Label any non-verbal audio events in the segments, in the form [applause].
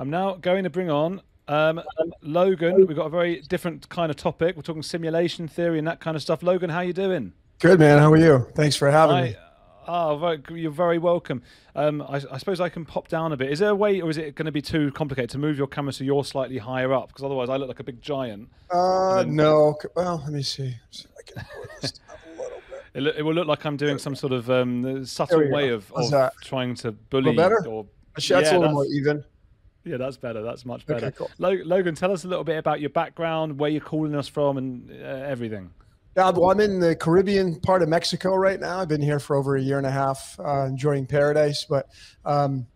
I'm now going to bring on um, Logan. We've got a very different kind of topic. We're talking simulation theory and that kind of stuff. Logan, how you doing? Good, man. How are you? Thanks for having I, me. Oh, very, you're very welcome. Um, I, I, suppose I can pop down a bit. Is there a way, or is it going to be too complicated to move your camera so you're slightly higher up? Because otherwise, I look like a big giant. Uh, then... no. Well, let me see. [laughs] It, it, will look like I'm doing some sort of um, subtle way of, of trying to bully. better? Or, that's yeah, a little that's, more even. Yeah, that's better. That's much better. Okay, cool. Logan, tell us a little bit about your background, where you're calling us from, and uh, everything. Yeah, well, I'm in the Caribbean part of Mexico right now. I've been here for over a year and a half, uh, enjoying paradise. But um,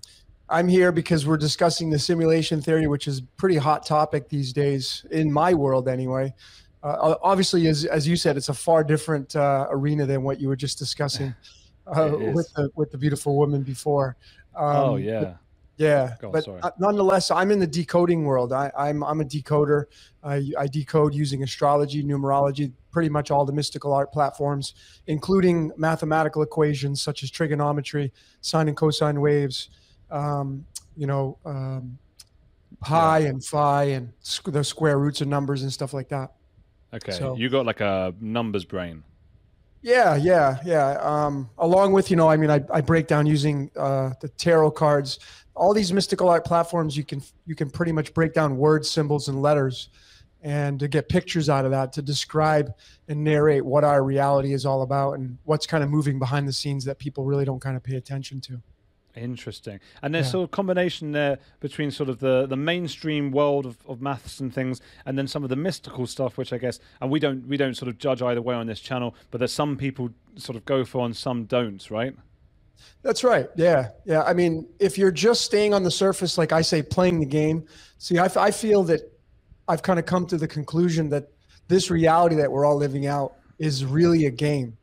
I'm here because we're discussing the simulation theory, which is a pretty hot topic these days in my world, anyway. Uh, obviously, as, as you said, it's a far different uh, arena than what you were just discussing [laughs] uh, with the with the beautiful woman before. Um, oh yeah. Yeah, on, but sorry. nonetheless, I'm in the decoding world. I, am I'm, I'm a decoder. I, I decode using astrology, numerology, pretty much all the mystical art platforms, including mathematical equations such as trigonometry, sine and cosine waves, um, you know, um, pi yeah. and phi, and the square roots of numbers and stuff like that. Okay, so, you got like a numbers brain. Yeah, yeah, yeah. Um, along with, you know, I mean, I, I break down using uh, the tarot cards, all these mystical art platforms you can you can pretty much break down words symbols and letters and to get pictures out of that to describe and narrate what our reality is all about and what's kind of moving behind the scenes that people really don't kind of pay attention to. Interesting. And there's yeah. sort of combination there between sort of the the mainstream world of, of maths and things and then some of the mystical stuff which i guess and we don't we don't sort of judge either way on this channel but there's some people sort of go for and some don't right that's right. Yeah. Yeah. I mean, if you're just staying on the surface, like I say, playing the game, see, I, I feel that I've kind of come to the conclusion that this reality that we're all living out is really a game.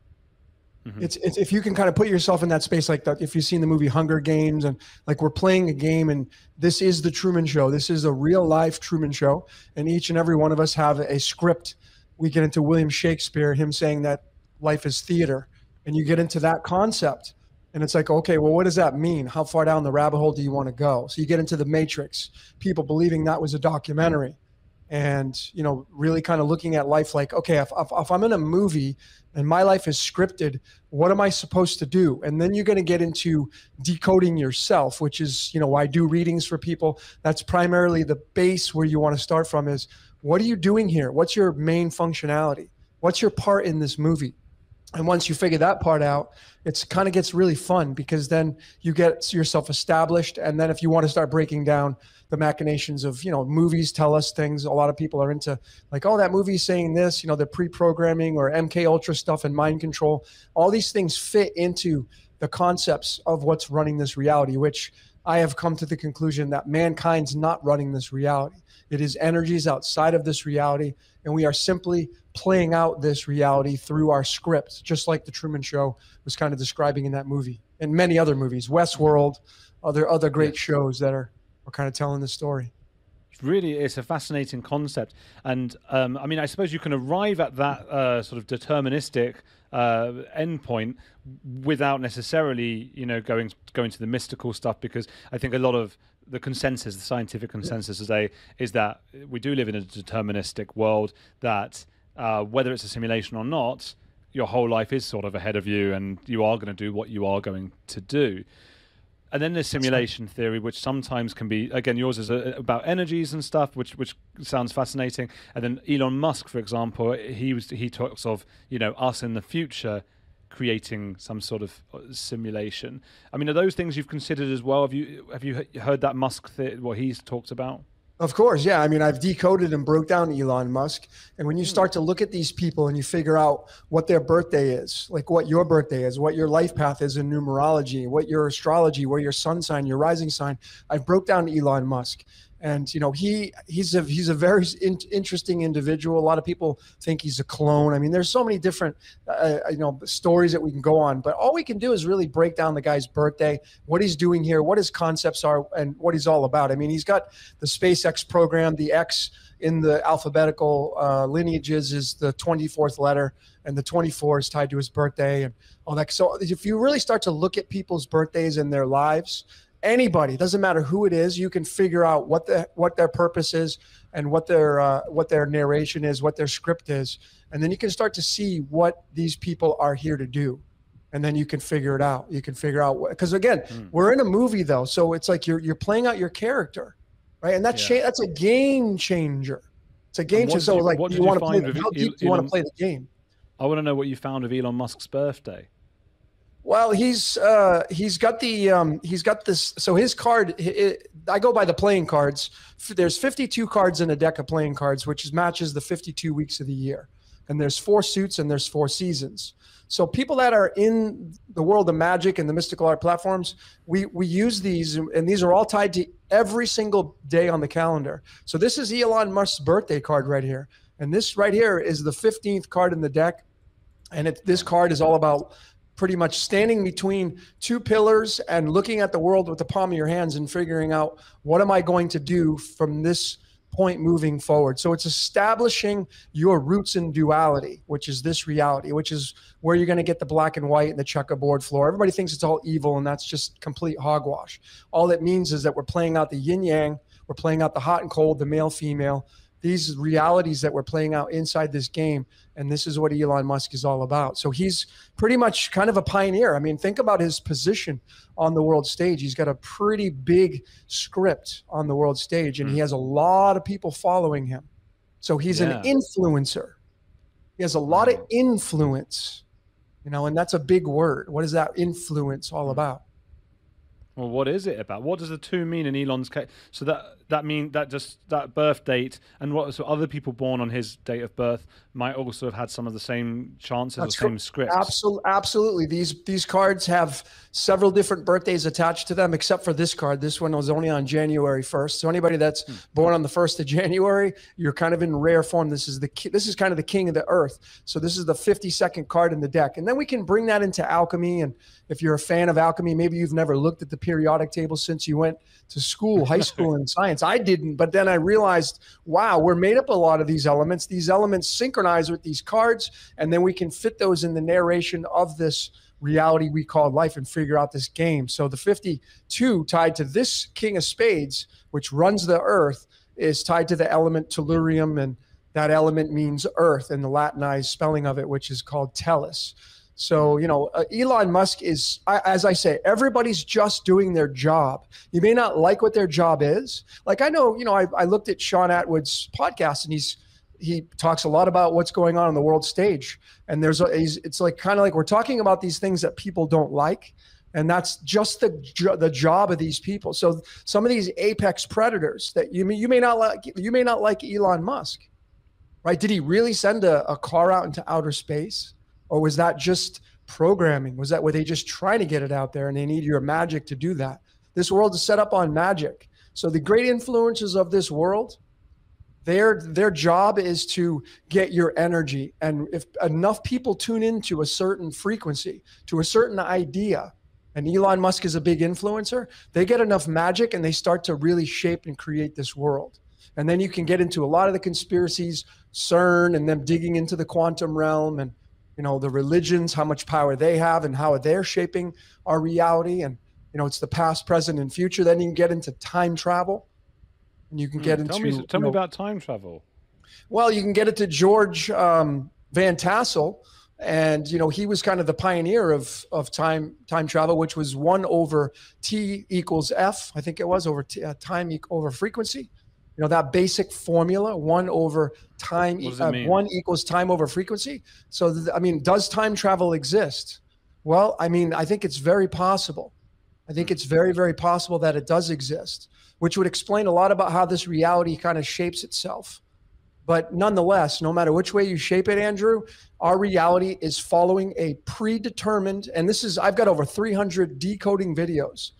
Mm-hmm. It's, it's if you can kind of put yourself in that space like that. If you've seen the movie Hunger Games and like we're playing a game and this is the Truman Show. This is a real life Truman Show, and each and every one of us have a script. We get into William Shakespeare, him saying that life is theater, and you get into that concept and it's like, okay, well, what does that mean? How far down the rabbit hole do you want to go? So you get into the Matrix, people believing that was a documentary, and you know, really kind of looking at life like, okay, if, if, if I'm in a movie and my life is scripted, what am I supposed to do? And then you're going to get into decoding yourself, which is, you know, why I do readings for people. That's primarily the base where you want to start from. Is what are you doing here? What's your main functionality? What's your part in this movie? And once you figure that part out, it's kind of gets really fun because then you get yourself established. And then if you want to start breaking down the machinations of, you know, movies tell us things. A lot of people are into like, oh, that movie's saying this, you know, the pre-programming or MK Ultra stuff and mind control. All these things fit into the concepts of what's running this reality, which I have come to the conclusion that mankind's not running this reality. It is energies outside of this reality, and we are simply playing out this reality through our scripts, just like the Truman Show was kind of describing in that movie, and many other movies, Westworld, other other great shows that are are kind of telling the story. Really, it's a fascinating concept, and um, I mean, I suppose you can arrive at that uh, sort of deterministic uh, endpoint without necessarily, you know, going going to the mystical stuff, because I think a lot of the consensus, the scientific consensus today, is that we do live in a deterministic world. That uh, whether it's a simulation or not, your whole life is sort of ahead of you, and you are going to do what you are going to do. And then there's simulation theory, which sometimes can be again yours is a, about energies and stuff, which which sounds fascinating. And then Elon Musk, for example, he was he talks of you know us in the future creating some sort of uh, simulation. I mean, are those things you've considered as well? Have you have you heard that Musk th- what he's talked about? Of course, yeah. I mean, I've decoded and broke down Elon Musk. And when you hmm. start to look at these people and you figure out what their birthday is, like what your birthday is, what your life path is in numerology, what your astrology, where your sun sign, your rising sign, I've broke down Elon Musk and you know he he's a he's a very in, interesting individual. A lot of people think he's a clone. I mean, there's so many different uh, uh, you know stories that we can go on, but all we can do is really break down the guy's birthday, what he's doing here, what his concepts are, and what he's all about. I mean, he's got the SpaceX program, the X in the alphabetical uh, lineages is the 24th letter, and the 24 is tied to his birthday and all that. So if you really start to look at people's birthdays and their lives anybody it doesn't matter who it is you can figure out what the what their purpose is and what their uh, what their narration is what their script is. And then you can start to see what these people are here to do. And then you can figure it out. You can figure out what because again mm. we're in a movie though so it's like you're you're playing out your character right? And that's yeah. cha- that's a game changer. It's a game changer. so you, like you, you want to play the, how deep do you want to play the game? I want to know what you found of elon musk's birthday well, he's uh, he's got the um, he's got this. So his card, it, I go by the playing cards. There's 52 cards in a deck of playing cards, which matches the 52 weeks of the year. And there's four suits and there's four seasons. So people that are in the world of magic and the mystical art platforms, we we use these, and these are all tied to every single day on the calendar. So this is Elon Musk's birthday card right here, and this right here is the 15th card in the deck, and it, this card is all about pretty much standing between two pillars and looking at the world with the palm of your hands and figuring out what am I going to do from this point moving forward. So it's establishing your roots in duality, which is this reality, which is where you're going to get the black and white and the checkerboard floor. Everybody thinks it's all evil, and that's just complete hogwash. All it means is that we're playing out the yin yang, we're playing out the hot and cold, the male female, these realities that we're playing out inside this game. And this is what Elon Musk is all about. So he's pretty much kind of a pioneer. I mean, think about his position on the world stage. He's got a pretty big script on the world stage, and he mm. has a lot of people following him. So he's yeah. an influencer. He has a lot of influence, you know, and that's a big word. What is that influence all mm. about? Well, what is it about? What does the two mean in Elon's case? So that that mean that just that birth date and what so other people born on his date of birth might also have had some of the same chances That's or same scripts. Absolutely, absolutely. These these cards have several different birthdays attached to them, except for this card. This one was only on January first. So anybody that's hmm. born on the first of January, you're kind of in rare form. This is the this is kind of the king of the earth. So this is the 52nd card in the deck, and then we can bring that into alchemy. And if you're a fan of alchemy, maybe you've never looked at the periodic table since you went to school, high school [laughs] in science. I didn't, but then I realized, wow, we're made up a lot of these elements. These elements synchronize with these cards, and then we can fit those in the narration of this reality we call life and figure out this game. So the 52 tied to this King of Spades, which runs the earth, is tied to the element tellurium, and that element means earth in the Latinized spelling of it, which is called tellus. So, you know, uh, Elon Musk is, as I say, everybody's just doing their job. You may not like what their job is. Like I know, you know, I, I looked at Shaun Attwood's podcast and he's, he talks a lot about what's going on on the world stage. And there's a, it's like kind of like we're talking about these things that people don't like. And that's just the the job of these people. So some of these apex predators that you may, you may not like, you may not like Elon Musk, right? Did he really send a, a car out into outer space? Or was that just programming? Was that were they just trying to get it out there and they need your magic to do that? This world is set up on magic. So the great influences of this world, their their job is to get your energy. And if enough people tune into a certain frequency, to a certain idea, and Elon Musk is a big influencer, they get enough magic and they start to really shape and create this world. And then you can get into a lot of the conspiracies, CERN, and them digging into the quantum realm and you know the religions how much power they have and how they're shaping our reality. And you know it's the past present and future. Then you can get into time travel. And you can get mm, tell into me, tell me know, about time travel. Well you can get it to george um, van tassel. And you know he was kind of the pioneer of of time time travel which was one over t equals f i think it was over t, uh, time e- over frequency you know that basic formula one over time uh, one equals time over frequency. So th- i mean does time travel exist? Well i mean i think it's very possible. I think it's very very possible that it does exist which would explain a lot about how this reality kind of shapes itself. But nonetheless no matter which way you shape it andrew our reality is following a predetermined and this is i've got over 300 decoding videos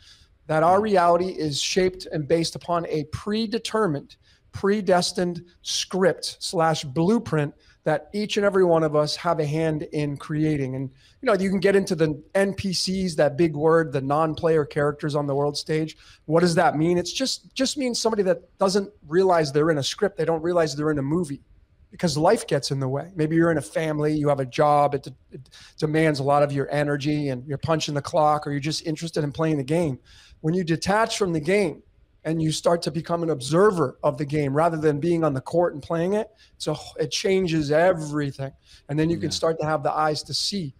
that our reality is shaped and based upon a predetermined, predestined script slash blueprint that each and every one of us have a hand in creating. And you know, you can get into the NPCs, that big word, the non-player characters on the world stage. What does that mean? It's just just means somebody that doesn't realize they're in a script. They don't realize they're in a movie because life gets in the way. Maybe you're in a family, you have a job, it, it, demands a lot of your energy and you're punching the clock or you're just interested in playing the game. When you detach from the game and you start to become an observer of the game rather than being on the court and playing it, so it changes everything. And then you yeah. can start to have the eyes to see.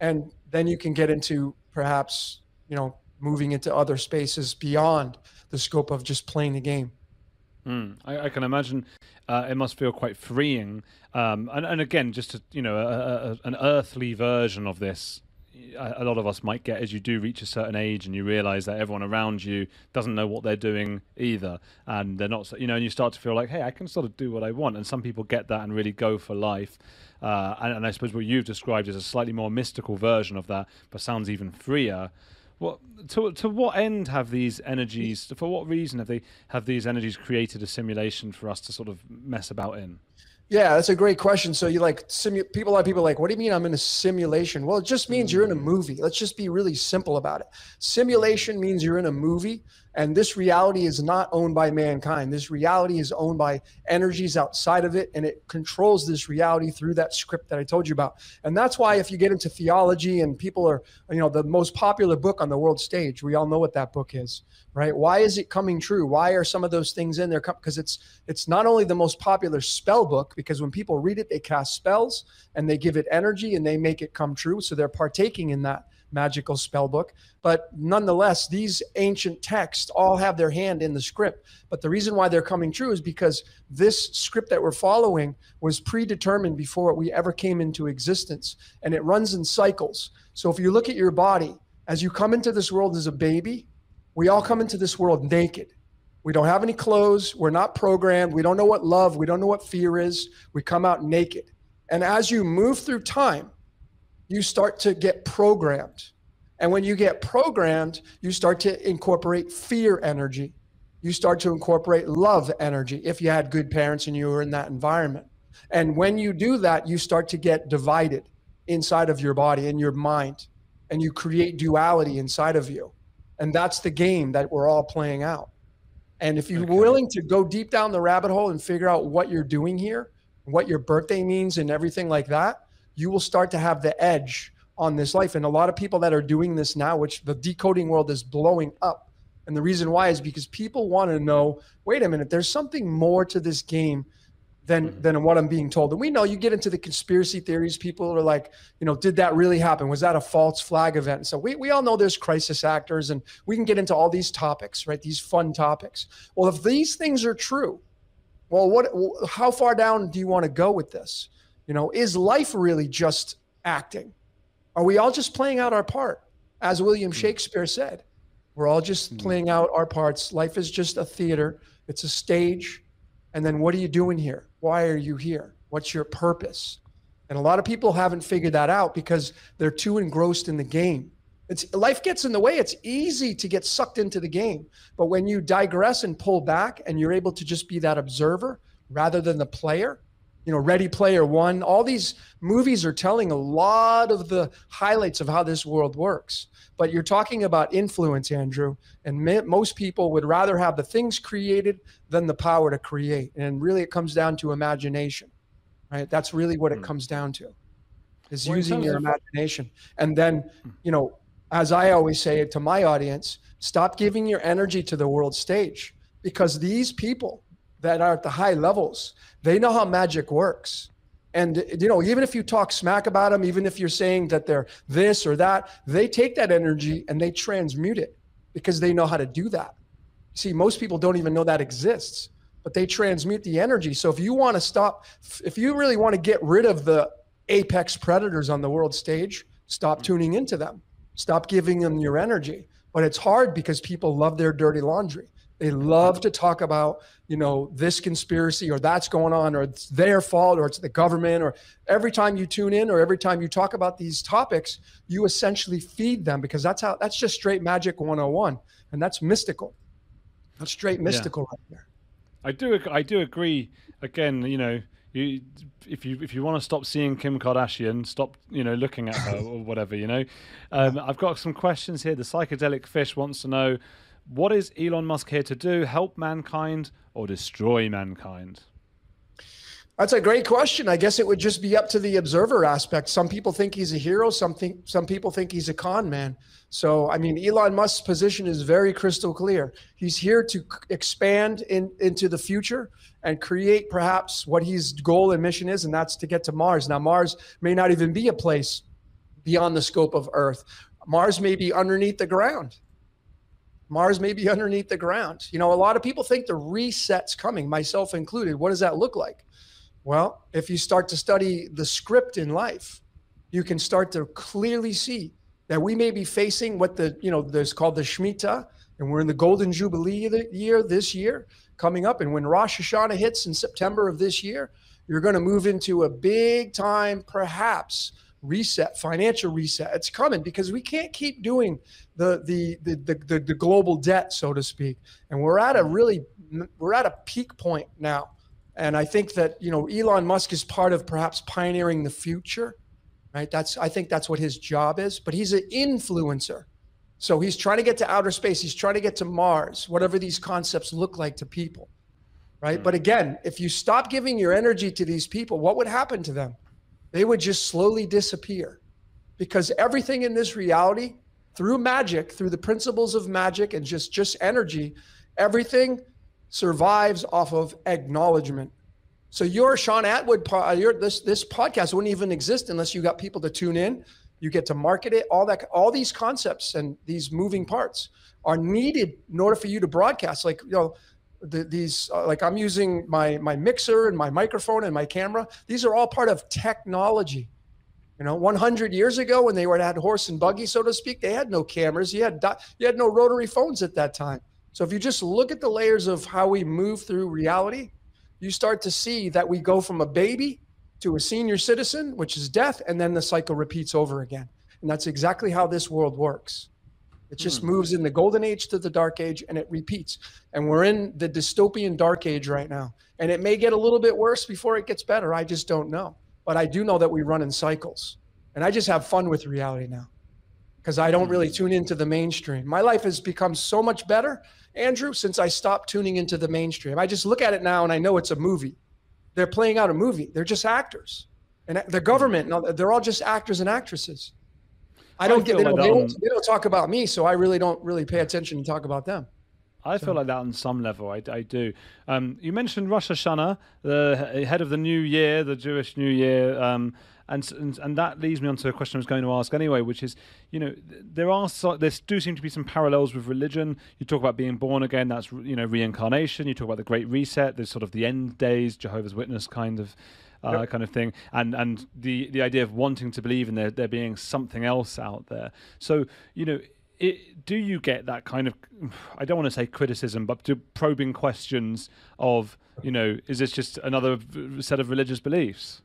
And then you can get into perhaps, you know, moving into other spaces beyond the scope of just playing the game. Mm, I, I, can imagine uh, it must feel quite freeing. Um, and, and again, just a, you know, a, a, an earthly version of this a lot of us might get as you do reach a certain age and you realize that everyone around you doesn't know what they're doing either. And they're not you know and you start to feel like hey i can sort of do what i want. And some people get that and really go for life. Uh, and, and, i suppose what you've described is a slightly more mystical version of that but sounds even freer. What to to what end have these energies for what reason have they have these energies created a simulation for us to sort of mess about in yeah, that's a great question. So you like simu- people A lot of people like, what do you mean I'm in a simulation? Well, it just means you're in a mm. movie. Let's just be really simple about it. Simulation means you're in a movie and this reality is not owned by mankind. This reality is owned by energies outside of it, and it controls this reality through that script that I told you about. And that's why, if you get into theology and people are, you know, the most popular book on the world stage, we all know what that book is, right? Why is it coming true? Why are some of those things in there? Because it's it's not only the most popular spell book, because when people read it, they cast spells and they give it energy and they make it come true. So they're partaking in that magical spell book. But nonetheless, these ancient texts all have their hand in the script. But the reason why they're coming true is because this script that we're following was predetermined before we ever came into existence. And it runs in cycles. So if you look at your body, as you come into this world as a baby, we all come into this world naked. We don't have any clothes. We're not programmed. We don't know what love, we don't know what fear is. We come out naked. And as you move through time, you start to get programmed. And when you get programmed, you start to incorporate fear energy. You start to incorporate love energy if you had good parents and you were in that environment. And when you do that, you start to get divided inside of your body and your mind, and you create duality inside of you. And that's the game that we're all playing out. And if you're okay. willing to go deep down the rabbit hole and figure out what you're doing here, what your birthday means, and everything like that, you will start to have the edge on this life. And a lot of people that are doing this now, which the decoding world is blowing up. And the reason why is because people want to know wait a minute, there's something more to this game than mm-hmm. than what I'm being told. And we know you get into the conspiracy theories, people are like, you know, did that really happen? Was that a false flag event? so we, we all know there's crisis actors and we can get into all these topics, right? These fun topics. Well, if these things are true, well, what how far down do you want to go with this? You know, is life really just acting? Are we all just playing out our part? As William hmm. Shakespeare said, we're all just hmm. playing out our parts. Life is just a theater, it's a stage. And then what are you doing here? Why are you here? What's your purpose? And a lot of people haven't figured that out because they're too engrossed in the game. It's life gets in the way. It's easy to get sucked into the game. But when you digress and pull back and you're able to just be that observer rather than the player, you know, Ready Player One. All these movies are telling a lot of the highlights of how this world works. But you're talking about influence, Andrew, and most people would rather have the things created than the power to create. And really, it comes down to imagination, right? That's really what it hmm. comes down to, is well, using your imagination. And then, hmm. you know, as I always say to my audience, stop giving your energy to the world stage because these people that are at the high levels, they know how magic works. And you know, even if you talk smack about them, even if you're saying that they're this or that, they take that energy and they transmute it because they know how to do that. See, most people don't even know that exists, but they transmute the energy. So if you want to stop, if you really want to get rid of the apex predators on the world stage, stop tuning into them. Stop giving them your energy. But it's hard because people love their dirty laundry. They love to talk about, you know, this conspiracy or that's going on or it's their fault or it's the government or every time you tune in or every time you talk about these topics, you essentially feed them because that's how that's just straight magic 101 and that's mystical. That's straight mystical yeah. right there. I do I do agree again, you know, you if you if you want to stop seeing Kim Kardashian, stop you know looking at her or whatever. You know, [laughs] um, I've got some questions here. The psychedelic fish wants to know what is Elon Musk here to do? Help mankind or destroy mankind? That's a great question. I guess it would just be up to the observer aspect. Some people think he's a hero. Some think some people think he's a con man. So, I mean, Elon Musk's position is very crystal clear. He's here to expand in, into the future and create perhaps what his goal and mission is, and that's to get to Mars. Now, Mars may not even be a place beyond the scope of Earth. Mars may be underneath the ground. Mars may be [laughs] underneath the ground. You know, a lot of people think the reset's coming, myself included. What does that look like? Well, if you start to study the script in life, you can start to clearly see that we may be facing what the, you know, there's called the Shemitah, and we're in the Golden Jubilee year this year coming up. And when Rosh Hashanah hits in September of this year, you're going to move into a big time, perhaps, reset, financial reset. It's coming because we can't keep doing the the the the, the, the global debt, so to speak. And we're at a really we're at a peak point now and I think that, you know, Elon Musk is part of perhaps pioneering the future, right? That's, I think that's what his job is, but he's an influencer. So he's trying to get to outer space. He's trying to get to Mars, whatever these concepts look like to people, right? Mm. But again, if you stop giving your energy to these people, what would happen to them? They would just slowly disappear because everything in this reality, through magic, through the principles of magic and just, just energy, everything survives off of acknowledgement. So your Shaun Attwood, uh, your, this this podcast wouldn't even exist unless you got people to tune in. You get to market it. All that, all these concepts and these moving parts are needed in order for you to broadcast. Like you know, the, these uh, like I'm using my my mixer and my microphone and my camera. These are all part of technology. You know, 100 years ago when they were at horse and buggy, so to speak, they had no cameras. You had you had no rotary phones at that time. So if you just look at the layers of how we move through reality, you start to see that we go from a baby to a senior citizen, which is death, and then the cycle repeats over again. And that's exactly how this world works. It just hmm. moves in the golden age to the dark age and it repeats. And we're in the dystopian dark age right now. And it may get a little bit worse before it gets better. I just don't know. But I do know that we run in cycles. And I just have fun with reality now because I don't really hmm. tune into the mainstream. My life has become so much better Andrew, since I stopped tuning into the mainstream. I just look at it now and I know it's a movie. They're playing out a movie. They're just actors. And the government, they're all just actors and actresses. I don't I get they don't, they, don't, they don't talk about me, so I really don't really pay attention and talk about them. I feel like that on some level. I, I do. Um, you mentioned Rosh Hashanah, the head of the new year, the Jewish New Year. Um, and, and and that leads me on to a question I was going to ask anyway, which is, you know, there are so, there do seem to be some parallels with religion. You talk about being born again, that's you know reincarnation. You talk about the Great Reset, there's sort of the end days, Jehovah's Witness kind of. Uh, yep. kind of thing, and and the the idea of wanting to believe in there there being something else out there. So you know, it, do you get that kind of [sighs] I don't want to say criticism, but to probing questions of you know, is this just another set of religious beliefs?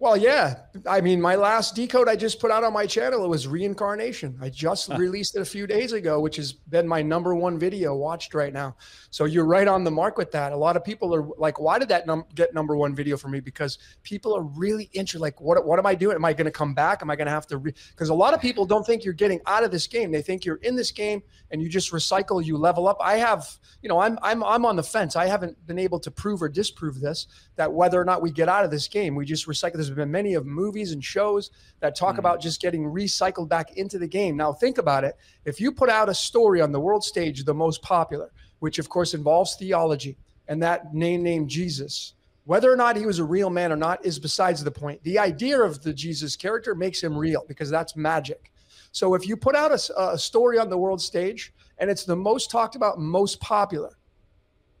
Well, yeah. I mean, my last decode I just put out on my channel, it was reincarnation. I just released it a few days ago, which has been my number one video watched right now. So you're right on the mark with that. A lot of people are like, why did that num- get number one video for me? Because people are really interested. Like, what, what am I doing? Am I going to come back? Am I going to have to? Because a lot of people don't think you're getting out of this game. They think you're in this game and you just recycle, you level up. I have, you know, I'm, I'm, I'm on the fence. I haven't been able to prove or disprove this, that whether or not we get out of this game, we just recycle this there's been many of movies and shows that talk mm. about just getting recycled back into the game. Now, think about it. If you put out a story on the world stage, the most popular, which of course involves theology, and that name named Jesus, whether or not he was a real man or not is besides the point. The idea of the Jesus character makes him real because that's magic. So if you put out a, a story on the world stage and it's the most talked about, most popular,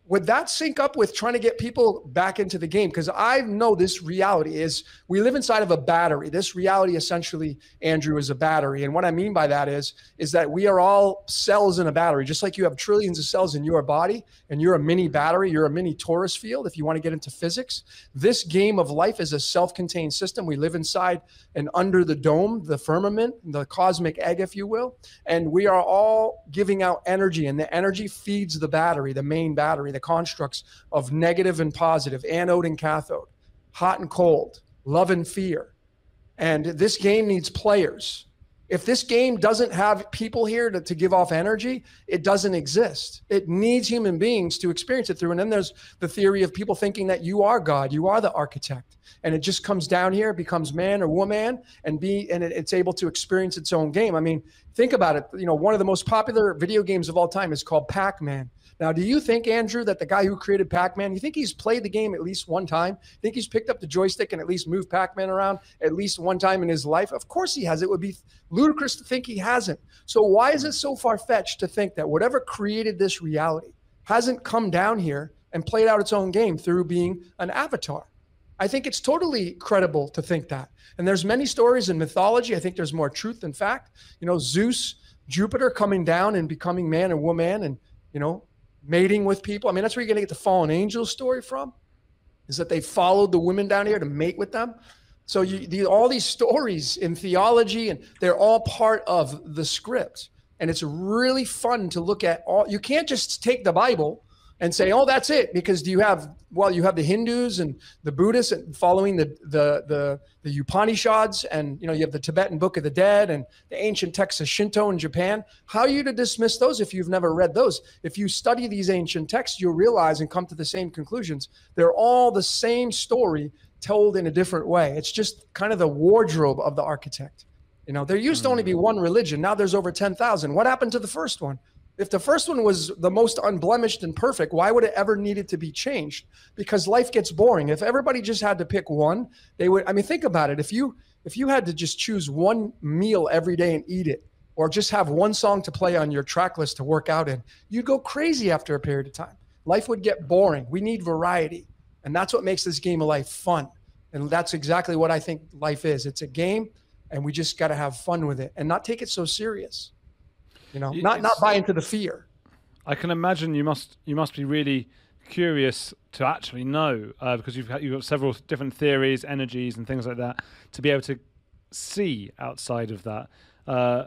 would that sync up with trying to get people back into the game? Because I know this reality is we live inside of a battery. This reality essentially, Andrew, is a battery. And what I mean by that is, is that we are all cells in a battery. Just like you have trillions of cells in your body and you're a mini battery, you're a mini torus field, if you want to get into physics. This game of life is a self-contained system. We live inside and under the dome, the firmament, the cosmic egg, if you will. And we are all giving out energy, and the energy feeds the battery, the main battery the constructs of negative and positive, anode and cathode, hot and cold, love and fear. And this game needs players. If this game doesn't have people here to, to give off energy, it doesn't exist. It needs human beings to experience it through. And then there's the theory of people thinking that you are God, you are the architect. And it just comes down here, becomes man or woman, and be and it, it's able to experience its own game. I mean, think about it. You know, one of the most popular video games of all time is called Pac-Man. Now, do you think, Andrew, that the guy who created Pac Man, you think he's played the game at least one time? think he's picked up the joystick and at least moved Pac Man around at least one time in his life? Of course he has. It would be ludicrous to think he hasn't. So, why is it so far fetched to think that whatever created this reality hasn't come down here and played out its own game through being an avatar? I think it's totally credible to think that. And there's many stories in mythology. I think there's more truth than fact. You know, Zeus, Jupiter coming down and becoming man and woman and, you know, mating with people. I mean, that's where you're going to get the fallen angel story from, is that they followed the women down here to mate with them. So you, the, all these stories in theology, and they're all part of the script. And it's really fun to look at all. You can't just take the Bible and say, "Oh, that's it," because do you have well, you have the Hindus and the Buddhists and following the the the the Upanishads, and you know you have the Tibetan Book of the Dead and the ancient texts of Shinto in Japan. How are you to dismiss those if you've never read those? If you study these ancient texts, you'll realize and come to the same conclusions. They're all the same story told in a different way. It's just kind of the wardrobe of the architect. You know, there used to only be mm. one religion. Now there's over 10,000. What happened to the first one? If the first one was the most unblemished and perfect, why would it ever needed to be changed? Because life gets boring. If everybody just had to pick one, they would I mean think about it. If you if you had to just choose one meal every day and eat it or just have one song to play on your track list to work out in, you'd go crazy after a period of time. Life would get boring. We need variety. And that's what makes this game of life fun. And that's exactly what I think life is. It's a game and we just got to have fun with it and not take it so serious. You know, not not buy into the fear. I can imagine you must you must be really curious to actually know uh, because you've got, you've got several different theories, energies, and things like that to be able to see outside of that. Uh,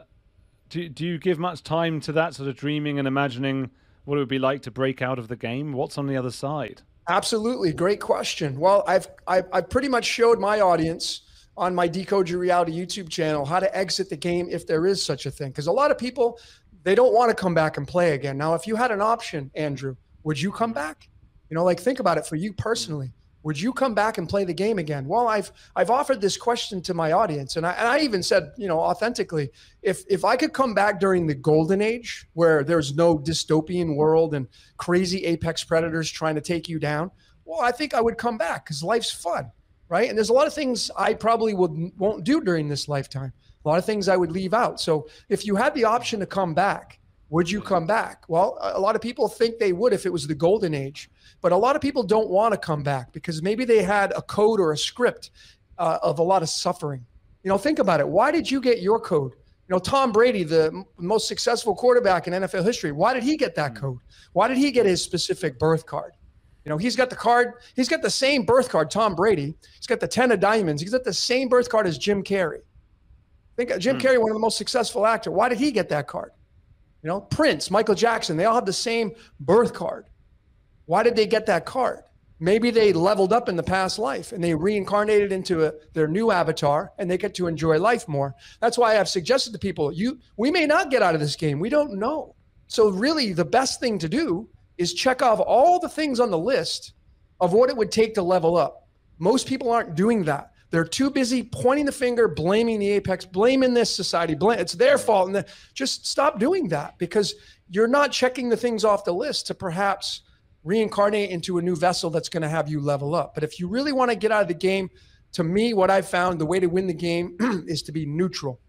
do do you give much time to that sort of dreaming and imagining what it would be like to break out of the game? What's on the other side? Absolutely, great question. Well, I've I've, I've pretty much showed my audience on my Decode Your Reality YouTube channel how to exit the game if there is such a thing. Because a lot of people, they don't want to come back and play again. Now, if you had an option, Andrew, would you come back? You know, like think about it for you personally. Would you come back and play the game again? Well, I've I've offered this question to my audience, and I, and I even said, you know, authentically, if if I could come back during the golden age where there's no dystopian world and crazy apex predators trying to take you down, well, I think I would come back because life's fun right? And there's a lot of things I probably would won't do during this lifetime. A lot of things I would leave out. So if you had the option to come back, would you come back? Well, a lot of people think they would if it was the golden age, but a lot of people don't want to come back because maybe they had a code or a script uh, of a lot of suffering. You know, think about it. Why did you get your code? You know, Tom Brady, the most successful quarterback in NFL history, why did he get that code? Why did he get his specific birth card? You know, he's got the card, he's got the same birth card, Tom Brady. He's got the 10 of diamonds. He's got the same birth card as Jim Carrey. Think Jim hmm. Carrey, one of the most successful actor. Why did he get that card? You know, Prince, Michael Jackson, they all have the same birth card. Why did they get that card? Maybe they leveled up in the past life and they reincarnated into a, their new avatar and they get to enjoy life more. That's why I've suggested to people, you we may not get out of this game. We don't know. So really the best thing to do is check off all the things on the list of what it would take to level up. Most people aren't doing that. They're too busy pointing the finger, blaming the apex, blaming this society. Blame, it's their fault. And the, just stop doing that because you're not checking the things off the list to perhaps reincarnate into a new vessel that's going to have you level up. But if you really want to get out of the game, to me, what I've found the way to win the game [clears throat] is to be neutral,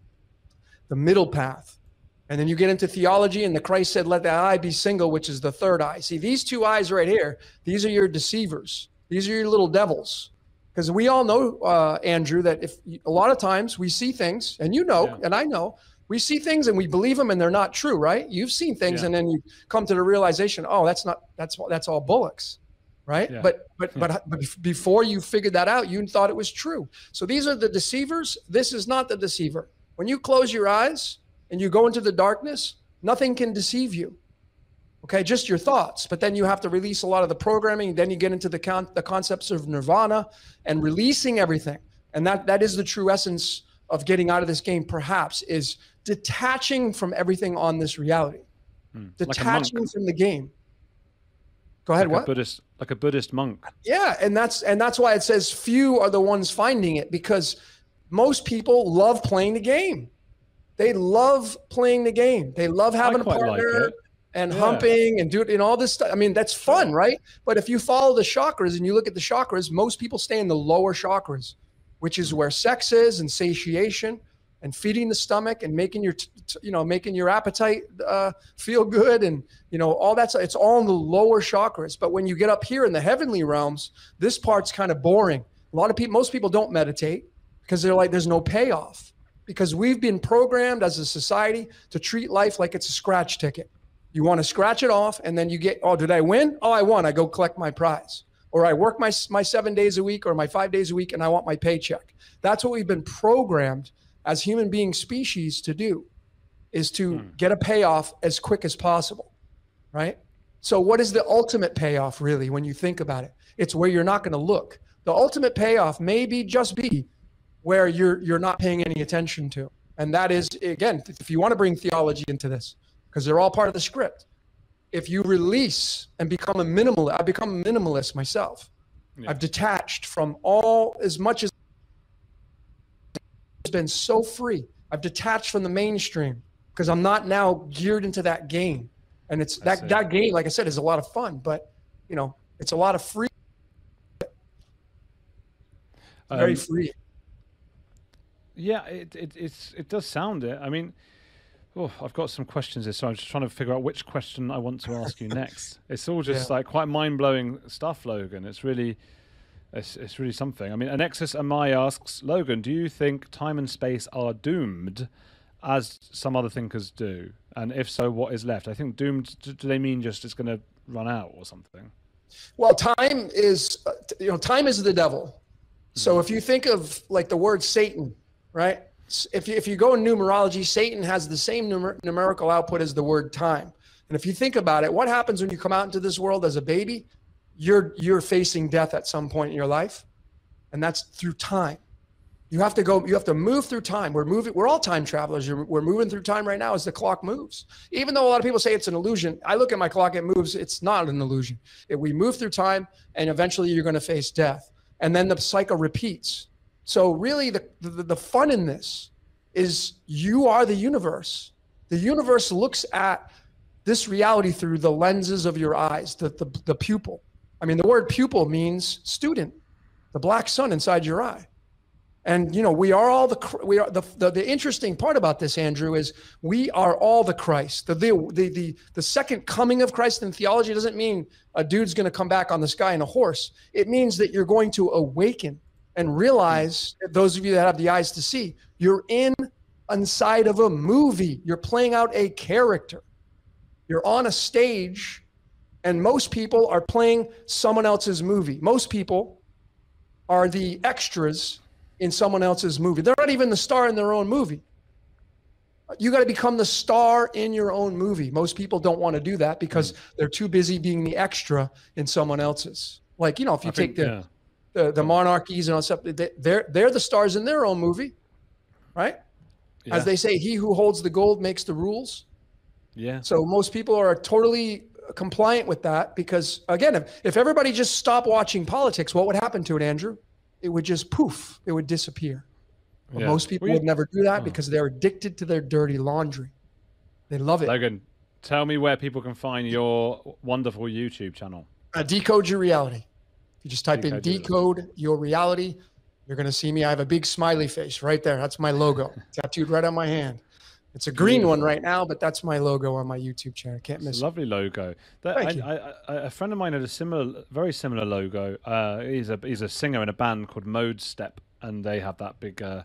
the middle path. And then you get into theology, and the Christ said, Let that eye be single, which is the third eye. See, these two eyes right here, these are your deceivers. These are your little devils. Because we all know, uh, Andrew, that if a lot of times we see things, and you know, yeah. and I know, we see things and we believe them and they're not true, right? You've seen things yeah. and then you come to the realization, oh, that's not that's that's all bullocks, right? Yeah. But but but but before you figured that out, you thought it was true. So these are the deceivers. This is not the deceiver. When you close your eyes, and you go into the darkness, nothing can deceive you. Okay, just your thoughts. But then you have to release a lot of the programming. Then you get into the con- the concepts of nirvana and releasing everything. And that that is the true essence of getting out of this game, perhaps, is detaching from everything on this reality, Hmm. Detaching monk. from the game. Go ahead. like what? a Buddhist, like a Buddhist monk. Yeah, and that's and that's why it says few are the ones finding it because most people love playing the game. They love playing the game. They love having a quite like partner and Yeah. humping and doing and all this stuff. I mean, that's fun, right? But if you follow the chakras and you look at the chakras, most people stay in the lower chakras, which is where sex is and satiation and feeding the stomach and making your you know making your appetite uh, feel good and you know all that's it's all in the lower chakras but when you get up here in the heavenly realms this part's kind of boring a lot of people most people don't meditate because they're like there's no payoff because we've been programmed as a society to treat life like it's a scratch ticket. You want to scratch it off and then you get oh did i win? Oh i won. I go collect my prize. Or i work my my 7 days a week or my 5 days a week and i want my paycheck. That's what we've been programmed as human being species to do is to hmm. get a payoff as quick as possible right? So what is the ultimate payoff really when you think about it? It's where you're not going to look. The ultimate payoff may be just be where you're you're not paying any attention to and that is again if you want to bring theology into this because they're all part of the script if you release and become a minimal i become a minimalist myself Yeah. i've detached from all as much as it's been so free i've detached from the mainstream because i'm not now geared into that game and it's I that see. that game like i said is a lot of fun but you know it's a lot of free very Um, free Yeah, it, it it's it does sound it. I mean, oh, I've got some questions here, so I'm just trying to figure out which question I want to ask you next. [laughs] It's all just Yeah. like quite mind blowing stuff, Logan. It's really, it's it's really something. I mean, Anexus Amai asks Logan, do you think time and space are doomed, as some other thinkers do? And if so, what is left? I think doomed. Do they mean just it's going to run out or something? Well, time is, uh, you know, time is the devil. So if you think of like the word Satan, right? If you, if you go in numerology, Satan has the same numer- numerical output as the word time. And if you think about it, what happens when you come out into this world as a baby? You're you're facing death at some point in your life, and that's through time. You have to go. You have to move through time. We're moving. We're all time travelers. We're moving through time right now as the clock moves. Even though a lot of people say it's an illusion, I look at my clock. It moves. It's not an illusion. We move through time, and eventually you're going to face death, and then the cycle repeats. So really, the, the the fun in this is you are the universe. The universe looks at this reality through the lenses of your eyes, the, the, the pupil. I mean, the word pupil means student, the black sun inside your eye. And you know, we are all the we are the, the the interesting part about this, Andrew, is we are all the Christ. The the the the, the second coming of Christ in theology doesn't mean a dude's going to come back on the sky in a horse. It means that you're going to awaken and mm. realize, those of you that have the eyes to see, you're in inside of a movie. You're playing out a character. You're on a stage, and most people are playing someone else's movie. Most people are the extras in someone else's movie. They're not even the star in their own movie. You got to become the star in your own movie. Most people don't want to do that because mm. they're too busy being the extra in someone else's. Like, you know, if you I take think, the, yeah. The, the monarchies and all that stuff, they- they're, they're the stars in their own movie, right? Yeah. As they say, he who holds the gold makes the rules. yeah. So most people are totally compliant with that because, again, if, if everybody just stopped watching politics, what would happen to it, Andrew? It would just poof, it would disappear. But Yeah. most people Well, would never do that Oh. because they're addicted to their dirty laundry. They love it. Logan, tell me where people can find your wonderful YouTube channel. Uh, decode your reality. You just type in Decode your reality, you're going to see me. I have a big smiley face right there. That's my logo [laughs] tattooed right on my hand. It's a green one right now, but that's my logo on my YouTube channel. Can't miss a it. lovely logo. That, Thank I, you. I, I, a friend of mine had a similar, very similar logo. Uh, he's a he's a singer in a band called Modestep, and they have that big uh,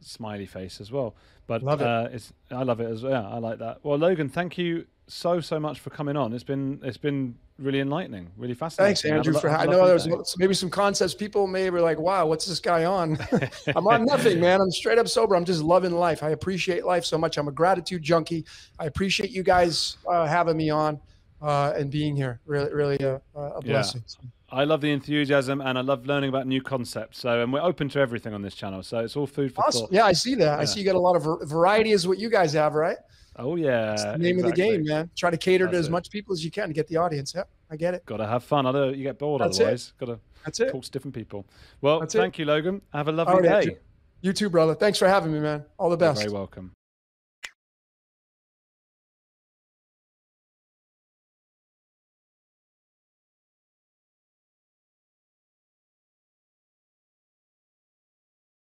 smiley face as well. But Love it. Uh, it's I love it as well. Yeah, I like that. Well, Logan, thank you so so much for coming on. It's been it's been really enlightening, really fascinating. Thanks, Andrew. For a I know there's maybe some concepts people may be like, "Wow, what's this guy on?" [laughs] I'm on nothing, man. I'm straight up sober. I'm just loving life. I appreciate life so much. I'm a gratitude junkie. I appreciate you guys uh, having me on uh, and being here. Really, really a, a Yeah. blessing. I love the enthusiasm and I love learning about new concepts. So, and we're open to everything on this channel. So it's all food for Awesome. thought. Yeah, I see that. I see you got a lot of variety, is what you guys have, right? Oh yeah, It's the name of the game, man. Try to cater to as it. much people as you can to get the audience. Yeah, I get it. Got to have fun. Other you get bored That's it. otherwise. Got to That's it. talk to different people. Well, That's it. thank you, Logan. Have a lovely right, day. You too, brother. Thanks for having me, man. All the best. You're best. very welcome.